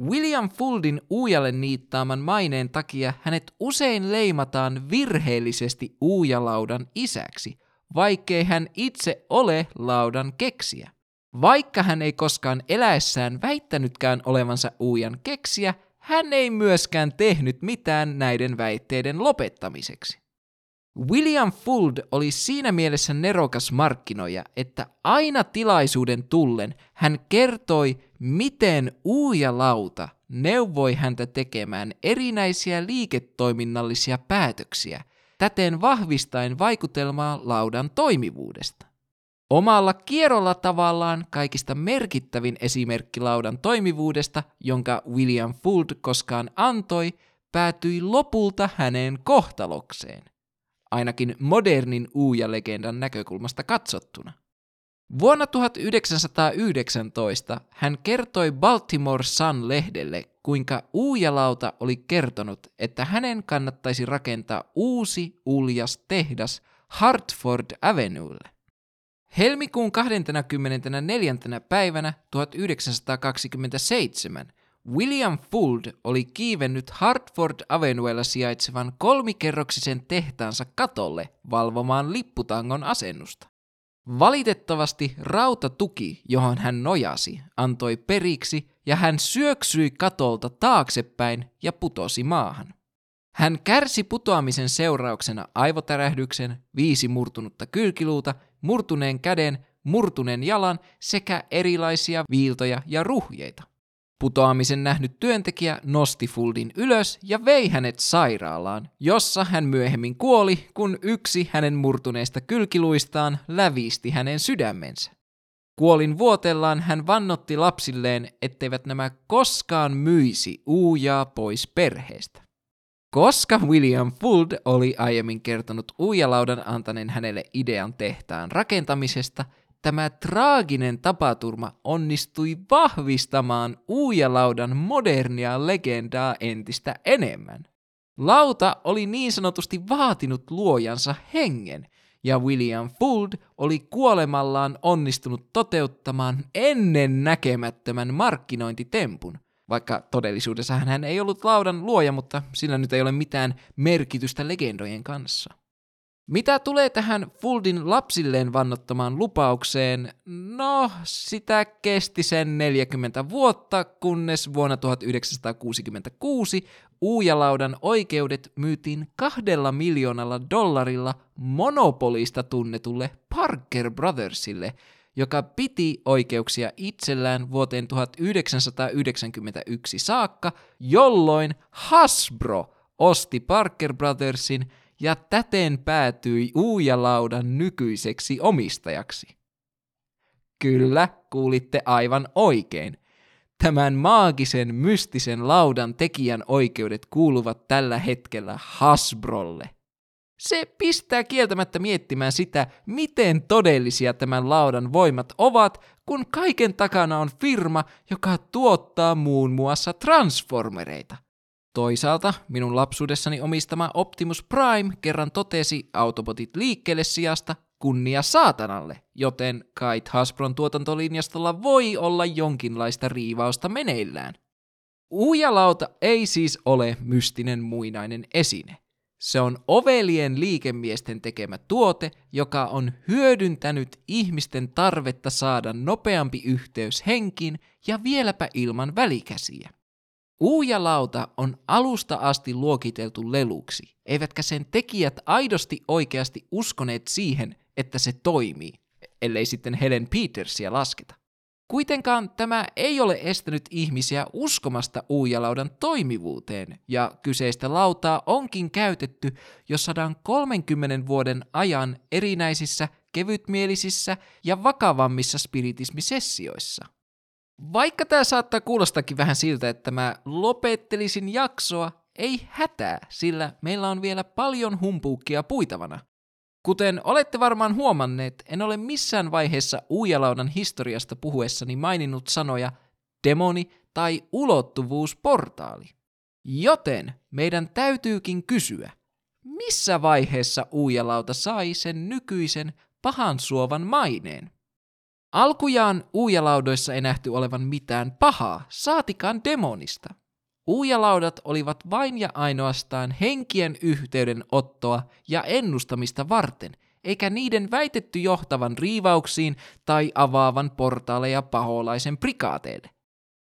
Speaker 1: William Fuldin uujalle niittaaman maineen takia hänet usein leimataan virheellisesti uujalaudan isäksi, vaikkei hän itse ole laudan keksiä. Vaikka hän ei koskaan eläessään väittänytkään olevansa uujan keksiä, hän ei myöskään tehnyt mitään näiden väitteiden lopettamiseksi. William Fuld oli siinä mielessä nerokas markkinoija, että aina tilaisuuden tullen hän kertoi, miten uuja lauta neuvoi häntä tekemään erinäisiä liiketoiminnallisia päätöksiä, täten vahvistaen vaikutelmaa laudan toimivuudesta. Omalla kierrolla tavallaan kaikista merkittävin esimerkki laudan toimivuudesta, jonka William Fuld koskaan antoi, päätyi lopulta hänen kohtalokseen, ainakin modernin Uuja-legendan näkökulmasta katsottuna. Vuonna 1919 hän kertoi Baltimore Sun-lehdelle, kuinka Uujalauta oli kertonut, että hänen kannattaisi rakentaa uusi uljas tehdas Hartford Avenuelle. Helmikuun 24. päivänä 1927 William Fuld oli kiivennyt Hartford Avenuella sijaitsevan kolmikerroksisen tehtaansa katolle valvomaan lipputangon asennusta. Valitettavasti rautatuki, johon hän nojasi, antoi periksi ja hän syöksyi katolta taaksepäin ja putosi maahan. Hän kärsi putoamisen seurauksena aivotärähdyksen, viisi murtunutta kylkiluuta, murtuneen käden, murtuneen jalan sekä erilaisia viiltoja ja ruhjeita. Putoamisen nähnyt työntekijä nosti Fuldin ylös ja vei hänet sairaalaan, jossa hän myöhemmin kuoli, kun yksi hänen murtuneista kylkiluistaan lävisti hänen sydämensä. Kuolin vuotellaan hän vannotti lapsilleen, etteivät nämä koskaan myisi uujaa pois perheestä. Koska William Fuld oli aiemmin kertonut uijalaudan antaneen hänelle idean tehtaan rakentamisesta – tämä traaginen tapaturma onnistui vahvistamaan uujalaudan modernia legendaa entistä enemmän. Lauta oli niin sanotusti vaatinut luojansa hengen, ja William Fuld oli kuolemallaan onnistunut toteuttamaan ennen näkemättömän markkinointitempun, vaikka todellisuudessa hän ei ollut laudan luoja, mutta sillä nyt ei ole mitään merkitystä legendojen kanssa. Mitä tulee tähän Fuldin lapsilleen vannottamaan lupaukseen, no sitä kesti sen 40 vuotta, kunnes vuonna 1966 Uujalaudan oikeudet myytiin kahdella miljoonalla dollarilla monopolista tunnetulle Parker Brothersille, joka piti oikeuksia itsellään vuoteen 1991 saakka, jolloin Hasbro osti Parker Brothersin – ja täten päätyi Uujalaudan nykyiseksi omistajaksi. Kyllä, kuulitte aivan oikein. Tämän maagisen, mystisen laudan tekijän oikeudet kuuluvat tällä hetkellä Hasbrolle. Se pistää kieltämättä miettimään sitä, miten todellisia tämän laudan voimat ovat, kun kaiken takana on firma, joka tuottaa muun muassa transformereita – Toisaalta minun lapsuudessani omistama Optimus Prime kerran totesi Autobotit liikkeelle sijasta kunnia saatanalle, joten kait Hasbron tuotantolinjastolla voi olla jonkinlaista riivausta meneillään. Uujalauta ei siis ole mystinen muinainen esine. Se on ovelien liikemiesten tekemä tuote, joka on hyödyntänyt ihmisten tarvetta saada nopeampi yhteys henkiin ja vieläpä ilman välikäsiä. Uujalauta on alusta asti luokiteltu leluksi, eivätkä sen tekijät aidosti oikeasti uskoneet siihen, että se toimii, ellei sitten Helen Petersia lasketa. Kuitenkaan tämä ei ole estänyt ihmisiä uskomasta uujalaudan toimivuuteen, ja kyseistä lautaa onkin käytetty jo 130 vuoden ajan erinäisissä kevytmielisissä ja vakavammissa spiritismisessioissa. Vaikka tämä saattaa kuulostakin vähän siltä, että mä lopettelisin jaksoa, ei hätää, sillä meillä on vielä paljon humpuukkia puitavana. Kuten olette varmaan huomanneet, en ole missään vaiheessa Uujalaudan historiasta puhuessani maininnut sanoja demoni tai ulottuvuusportaali. Joten meidän täytyykin kysyä, missä vaiheessa Uujalauta sai sen nykyisen pahan suovan maineen? Alkujaan uujalaudoissa ei nähty olevan mitään pahaa, saatikaan demonista. Uujalaudat olivat vain ja ainoastaan henkien yhteydenottoa ja ennustamista varten, eikä niiden väitetty johtavan riivauksiin tai avaavan portaaleja paholaisen prikaateille.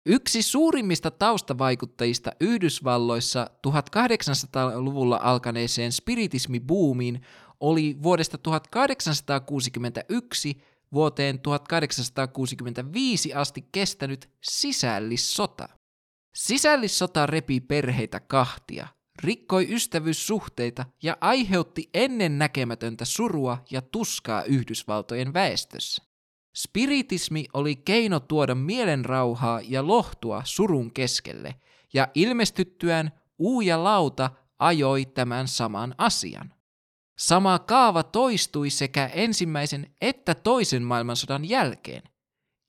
Speaker 1: Yksi suurimmista taustavaikuttajista Yhdysvalloissa 1800-luvulla alkaneeseen spiritismibuumiin oli vuodesta 1861 vuoteen 1865 asti kestänyt sisällissota. Sisällissota repi perheitä kahtia, rikkoi ystävyyssuhteita ja aiheutti ennen näkemätöntä surua ja tuskaa Yhdysvaltojen väestössä. Spiritismi oli keino tuoda mielenrauhaa ja lohtua surun keskelle, ja ilmestyttyään Uuja lauta ajoi tämän saman asian. Sama kaava toistui sekä ensimmäisen että toisen maailmansodan jälkeen.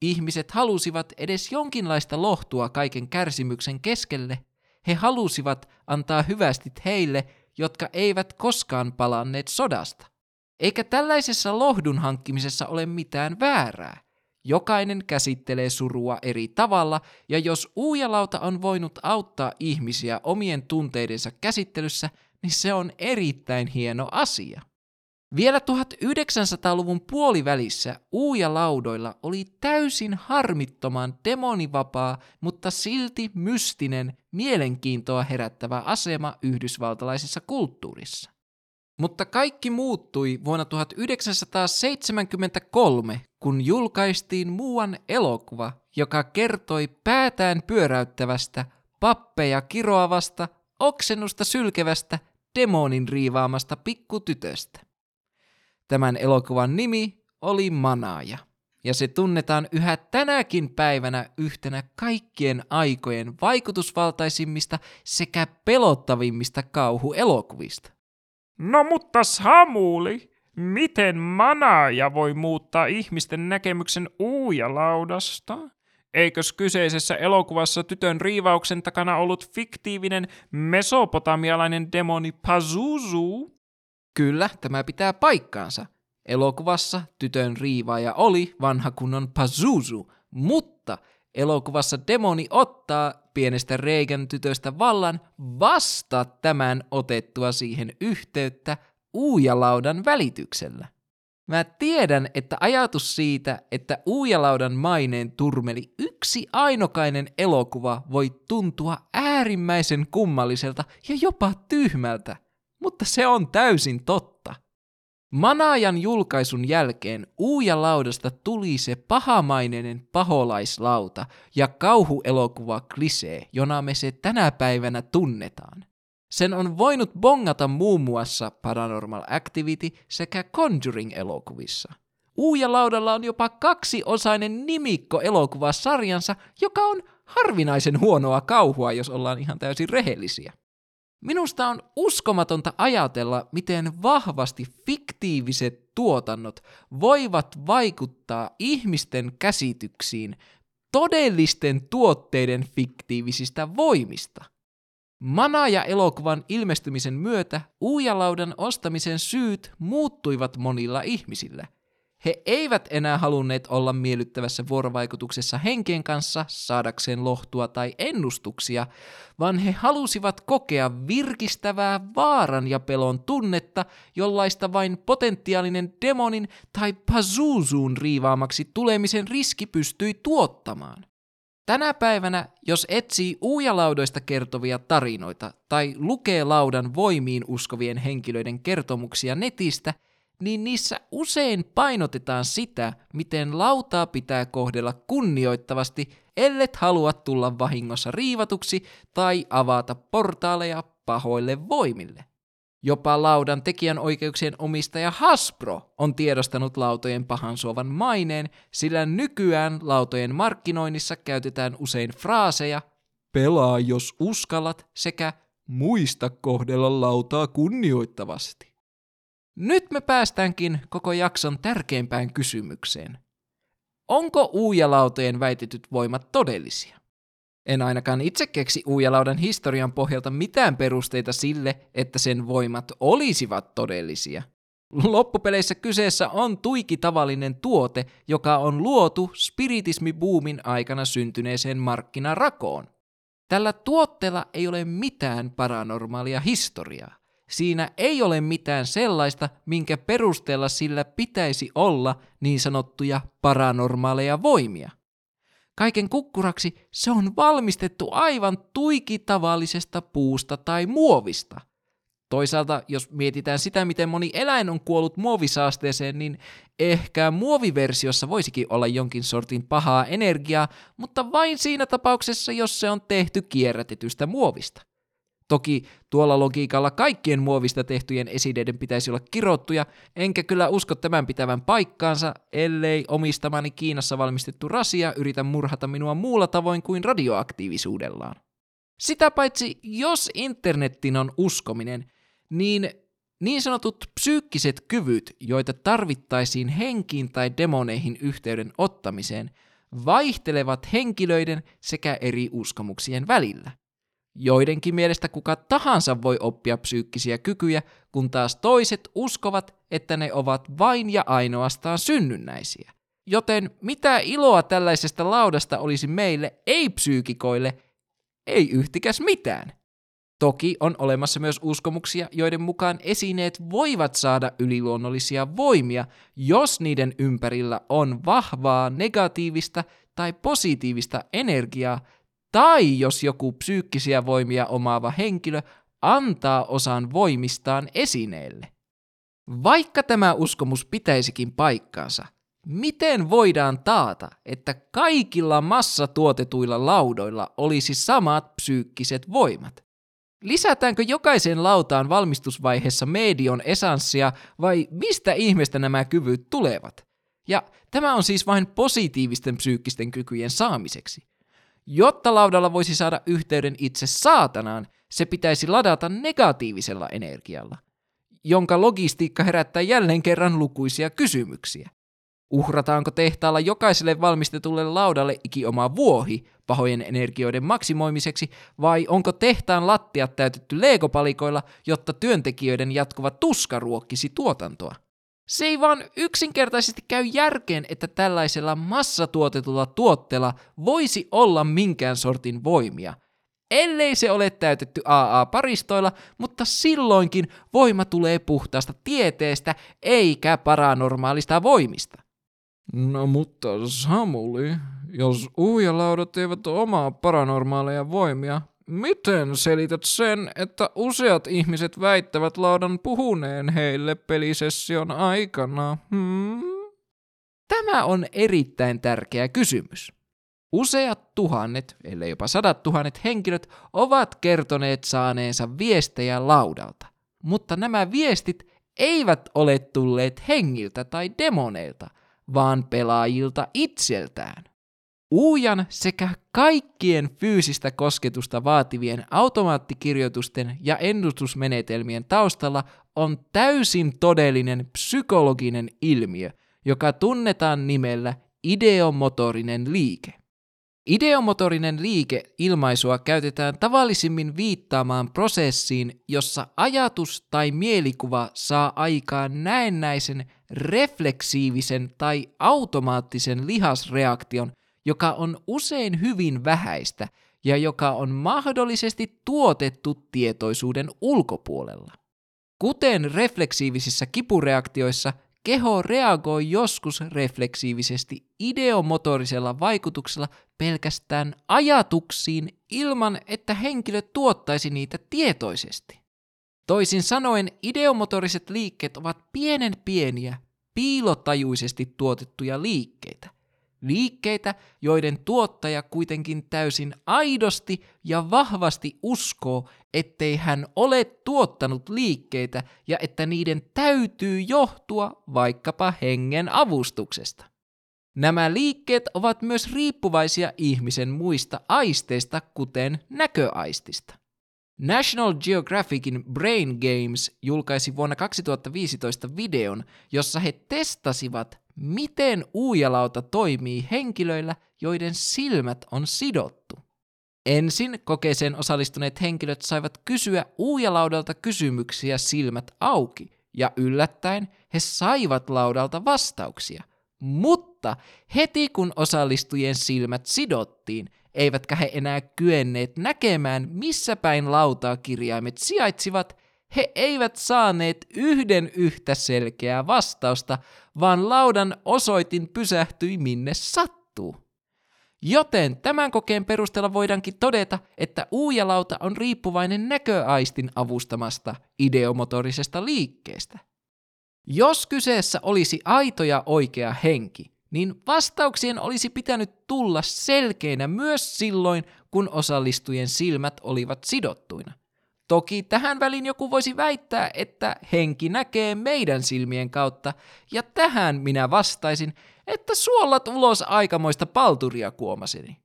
Speaker 1: Ihmiset halusivat edes jonkinlaista lohtua kaiken kärsimyksen keskelle. He halusivat antaa hyvästit heille, jotka eivät koskaan palanneet sodasta. Eikä tällaisessa lohdun hankkimisessa ole mitään väärää. Jokainen käsittelee surua eri tavalla, ja jos uujalauta on voinut auttaa ihmisiä omien tunteidensa käsittelyssä, niin se on erittäin hieno asia. Vielä 1900-luvun puolivälissä uujalaudoilla oli täysin harmittoman demonivapaa, mutta silti mystinen, mielenkiintoa herättävä asema yhdysvaltalaisessa kulttuurissa. Mutta kaikki muuttui vuonna 1973, kun julkaistiin muuan elokuva, joka kertoi päätään pyöräyttävästä, pappeja kiroavasta, oksennusta sylkevästä, demonin riivaamasta pikkutytöstä. Tämän elokuvan nimi oli Manaaja, ja se tunnetaan yhä tänäkin päivänä yhtenä kaikkien aikojen vaikutusvaltaisimmista sekä pelottavimmista kauhuelokuvista.
Speaker 2: No mutta Samuli, miten manaaja voi muuttaa ihmisten näkemyksen uujalaudasta? Eikös kyseisessä elokuvassa tytön riivauksen takana ollut fiktiivinen mesopotamialainen demoni Pazuzu?
Speaker 1: Kyllä, tämä pitää paikkaansa. Elokuvassa tytön riivaaja oli vanha kunnon Pazuzu, mutta elokuvassa demoni ottaa pienestä Reagan tytöstä vallan vasta tämän otettua siihen yhteyttä uujalaudan välityksellä. Mä tiedän, että ajatus siitä, että uujalaudan maineen turmeli yksi ainokainen elokuva voi tuntua äärimmäisen kummalliselta ja jopa tyhmältä, mutta se on täysin totta. Manaajan julkaisun jälkeen uujalaudasta tuli se pahamaineinen paholaislauta ja kauhuelokuva klisee, jona me se tänä päivänä tunnetaan. Sen on voinut bongata muun muassa Paranormal Activity sekä Conjuring-elokuvissa. Uujalaudalla on jopa kaksiosainen nimikko elokuvasarjansa, joka on harvinaisen huonoa kauhua, jos ollaan ihan täysin rehellisiä. Minusta on uskomatonta ajatella, miten vahvasti fiktiiviset tuotannot voivat vaikuttaa ihmisten käsityksiin todellisten tuotteiden fiktiivisistä voimista. Manaja-elokuvan ilmestymisen myötä uujalaudan ostamisen syyt muuttuivat monilla ihmisillä – he eivät enää halunneet olla miellyttävässä vuorovaikutuksessa henkien kanssa saadakseen lohtua tai ennustuksia, vaan he halusivat kokea virkistävää vaaran ja pelon tunnetta, jollaista vain potentiaalinen demonin tai pazuzuun riivaamaksi tulemisen riski pystyi tuottamaan. Tänä päivänä, jos etsii uujalaudoista kertovia tarinoita tai lukee laudan voimiin uskovien henkilöiden kertomuksia netistä – niin niissä usein painotetaan sitä, miten lautaa pitää kohdella kunnioittavasti, ellet halua tulla vahingossa riivatuksi tai avata portaaleja pahoille voimille. Jopa laudan tekijänoikeuksien omistaja Hasbro on tiedostanut lautojen pahan suovan maineen, sillä nykyään lautojen markkinoinnissa käytetään usein fraaseja pelaa jos uskallat sekä muista kohdella lautaa kunnioittavasti. Nyt me päästäänkin koko jakson tärkeimpään kysymykseen. Onko uujalautojen väitetyt voimat todellisia? En ainakaan itse keksi uujalaudan historian pohjalta mitään perusteita sille, että sen voimat olisivat todellisia. Loppupeleissä kyseessä on tuiki tavallinen tuote, joka on luotu spiritismibuumin aikana syntyneeseen markkinarakoon. Tällä tuotteella ei ole mitään paranormaalia historiaa. Siinä ei ole mitään sellaista, minkä perusteella sillä pitäisi olla niin sanottuja paranormaaleja voimia. Kaiken kukkuraksi se on valmistettu aivan tuikitavallisesta puusta tai muovista. Toisaalta, jos mietitään sitä, miten moni eläin on kuollut muovisaasteeseen, niin ehkä muoviversiossa voisikin olla jonkin sortin pahaa energiaa, mutta vain siinä tapauksessa, jos se on tehty kierrätetystä muovista. Toki tuolla logiikalla kaikkien muovista tehtyjen esineiden pitäisi olla kirottuja, enkä kyllä usko tämän pitävän paikkaansa, ellei omistamani Kiinassa valmistettu rasia yritä murhata minua muulla tavoin kuin radioaktiivisuudellaan. Sitä paitsi, jos internetin on uskominen, niin niin sanotut psyykkiset kyvyt, joita tarvittaisiin henkiin tai demoneihin yhteyden ottamiseen, vaihtelevat henkilöiden sekä eri uskomuksien välillä. Joidenkin mielestä kuka tahansa voi oppia psyykkisiä kykyjä, kun taas toiset uskovat, että ne ovat vain ja ainoastaan synnynnäisiä. Joten mitä iloa tällaisesta laudasta olisi meille ei-psyykikoille, ei yhtikäs mitään. Toki on olemassa myös uskomuksia, joiden mukaan esineet voivat saada yliluonnollisia voimia, jos niiden ympärillä on vahvaa negatiivista tai positiivista energiaa, tai jos joku psyykkisiä voimia omaava henkilö antaa osan voimistaan esineelle. Vaikka tämä uskomus pitäisikin paikkaansa, miten voidaan taata, että kaikilla massatuotetuilla laudoilla olisi samat psyykkiset voimat? Lisätäänkö jokaisen lautaan valmistusvaiheessa medion esanssia vai mistä ihmeestä nämä kyvyt tulevat? Ja tämä on siis vain positiivisten psyykkisten kykyjen saamiseksi. Jotta laudalla voisi saada yhteyden itse saatanaan, se pitäisi ladata negatiivisella energialla, jonka logistiikka herättää jälleen kerran lukuisia kysymyksiä. Uhrataanko tehtaalla jokaiselle valmistetulle laudalle ikioma vuohi pahojen energioiden maksimoimiseksi, vai onko tehtaan lattiat täytetty leegopalikoilla, jotta työntekijöiden jatkuva tuska ruokkisi tuotantoa? Se ei vaan yksinkertaisesti käy järkeen, että tällaisella massatuotetulla tuotteella voisi olla minkään sortin voimia, ellei se ole täytetty AA-paristoilla, mutta silloinkin voima tulee puhtaasta tieteestä eikä paranormaalista voimista.
Speaker 3: No mutta Samuli, jos uhujalaudat eivät omaa paranormaaleja voimia, miten selität sen, että useat ihmiset väittävät laudan puhuneen heille pelisession aikana? Hmm?
Speaker 1: Tämä on erittäin tärkeä kysymys. Useat tuhannet, ellei jopa sadat tuhannet henkilöt ovat kertoneet saaneensa viestejä laudalta, mutta nämä viestit eivät ole tulleet hengiltä tai demoneilta – vaan pelaajilta itseltään. Uujan sekä kaikkien fyysistä kosketusta vaativien automaattikirjoitusten ja ennustusmenetelmien taustalla on täysin todellinen psykologinen ilmiö, joka tunnetaan nimellä ideomotorinen liike. Ideomotorinen liike ilmaisua käytetään tavallisimmin viittaamaan prosessiin, jossa ajatus tai mielikuva saa aikaan näennäisen refleksiivisen tai automaattisen lihasreaktion, joka on usein hyvin vähäistä ja joka on mahdollisesti tuotettu tietoisuuden ulkopuolella. Kuten refleksiivisissä kipureaktioissa, keho reagoi joskus refleksiivisesti ideomotorisella vaikutuksella pelkästään ajatuksiin ilman, että henkilö tuottaisi niitä tietoisesti. Toisin sanoen ideomotoriset liikkeet ovat pienen pieniä, piilotajuisesti tuotettuja liikkeitä. Liikkeitä, joiden tuottaja kuitenkin täysin aidosti ja vahvasti uskoo, ettei hän ole tuottanut liikkeitä ja että niiden täytyy johtua vaikkapa hengen avustuksesta. Nämä liikkeet ovat myös riippuvaisia ihmisen muista aisteista, kuten näköaistista. National Geographicin Brain Games julkaisi vuonna 2015 videon, jossa he testasivat, miten uujalauta toimii henkilöillä, joiden silmät on sidottu. Ensin kokeeseen osallistuneet henkilöt saivat kysyä uujalaudalta kysymyksiä silmät auki, ja yllättäen he saivat laudalta vastauksia. Mutta heti kun osallistujien silmät sidottiin, eivätkä he enää kyenneet näkemään, missä päin lautaa kirjaimet sijaitsivat, he eivät saaneet yhden yhtä selkeää vastausta, vaan laudan osoitin pysähtyi minne sattuu. Joten tämän kokeen perusteella voidaankin todeta, että uujalauta on riippuvainen näköaistin avustamasta ideomotorisesta liikkeestä. Jos kyseessä olisi aito ja oikea henki, niin vastauksien olisi pitänyt tulla selkeinä myös silloin, kun osallistujien silmät olivat sidottuina. Toki tähän väliin joku voisi väittää, että henki näkee meidän silmien kautta, ja tähän minä vastaisin, että suolat ulos aikamoista palturia kuomaseni.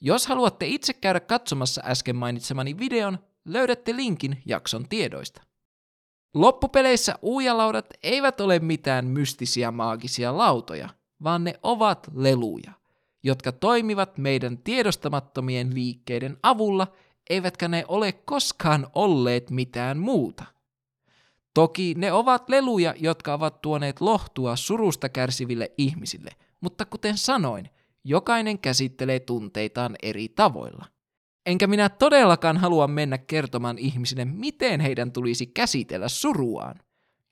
Speaker 1: Jos haluatte itse käydä katsomassa äsken mainitsemani videon, löydätte linkin jakson tiedoista. Loppupeleissä uijalaudat eivät ole mitään mystisiä maagisia lautoja, vaan ne ovat leluja, jotka toimivat meidän tiedostamattomien liikkeiden avulla, eivätkä ne ole koskaan olleet mitään muuta. Toki ne ovat leluja, jotka ovat tuoneet lohtua surusta kärsiville ihmisille, mutta kuten sanoin, jokainen käsittelee tunteitaan eri tavoilla. Enkä minä todellakaan halua mennä kertomaan ihmisille, miten heidän tulisi käsitellä suruaan.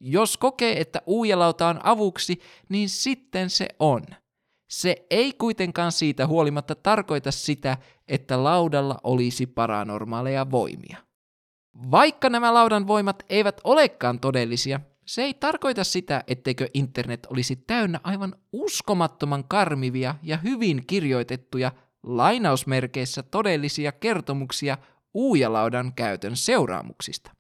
Speaker 1: Jos kokee, että uujalauta on avuksi, niin sitten se on. Se ei kuitenkaan siitä huolimatta tarkoita sitä, että laudalla olisi paranormaaleja voimia. Vaikka nämä laudan voimat eivät olekaan todellisia, se ei tarkoita sitä, etteikö internet olisi täynnä aivan uskomattoman karmivia ja hyvin kirjoitettuja lainausmerkeissä todellisia kertomuksia uujalaudan käytön seuraamuksista.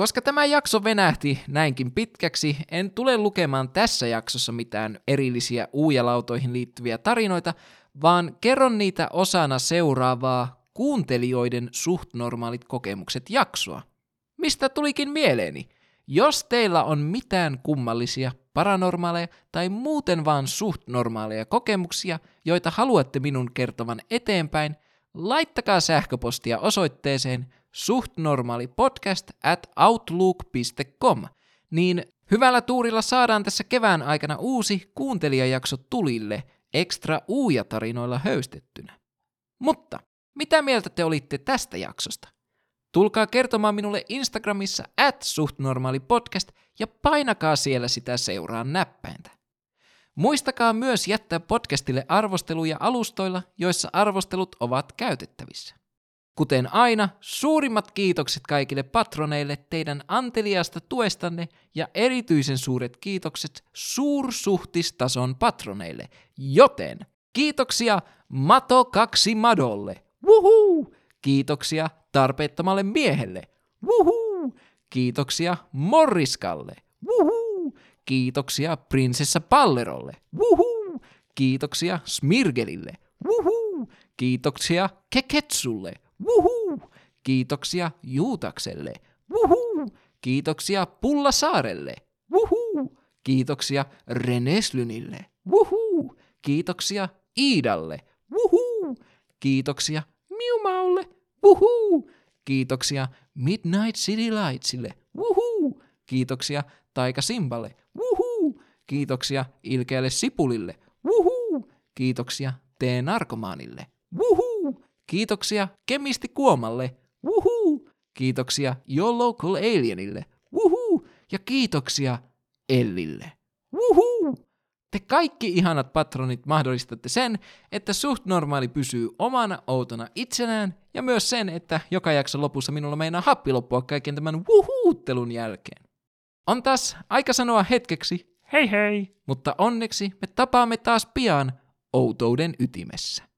Speaker 1: Koska tämä jakso venähti näinkin pitkäksi, en tule lukemaan tässä jaksossa mitään erillisiä uujalautoihin liittyviä tarinoita, vaan kerron niitä osana seuraavaa kuuntelijoiden suht normaalit kokemukset jaksoa. Mistä tulikin mieleeni? Jos teillä on mitään kummallisia, paranormaaleja tai muuten vaan suht normaaleja kokemuksia, joita haluatte minun kertovan eteenpäin, laittakaa sähköpostia osoitteeseen suhtnormaalipodcast at outlook.com, niin hyvällä tuurilla saadaan tässä kevään aikana uusi kuuntelijajakso tulille ekstra uuja-tarinoilla höystettynä. Mutta mitä mieltä te olitte tästä jaksosta? Tulkaa kertomaan minulle Instagramissa at suhtnormaalipodcast ja painakaa siellä sitä seuraan näppäintä. Muistakaa myös jättää podcastille arvosteluja alustoilla, joissa arvostelut ovat käytettävissä. Kuten aina, suurimmat kiitokset kaikille patroneille teidän anteliasta tuestanne ja erityisen suuret kiitokset suursuhtistason patroneille. Joten kiitoksia Mato 2 Madolle. Wuhuu! Kiitoksia tarpeettomalle miehelle. Wuhuu! Kiitoksia Morriskalle. Wuhuu! Kiitoksia prinsessa Pallerolle. Wuhuu! Kiitoksia Smirgelille. Wuhuu! Kiitoksia Keketsulle. Wuhuu! Kiitoksia Juutakselle. Wuhuu! Kiitoksia Pullasaarelle. Wuhuu! Kiitoksia Reneslynille. Wuhuu! Kiitoksia Iidalle. Wuhuu! Kiitoksia Miumaulle. Wuhuu! Kiitoksia Midnight City Lightsille. Wuhuu! Kiitoksia Taika Simballe. Wuhuu! Kiitoksia Ilkeälle Sipulille. Wuhuu! Kiitoksia T-narkomaanille. Wuhuu! Kiitoksia Kemisti Kuomalle. Wuhuu! Kiitoksia Your Local Alienille. Wuhuu! Ja kiitoksia Ellille. Wuhuu! Te kaikki ihanat patronit mahdollistatte sen, että suht normaali pysyy omana outona itsenään ja myös sen, että joka jakson lopussa minulla meinaa happi loppua kaiken tämän wuhuuttelun jälkeen. On taas aika sanoa hetkeksi
Speaker 2: Hei hei!
Speaker 1: mutta onneksi me tapaamme taas pian outouden ytimessä.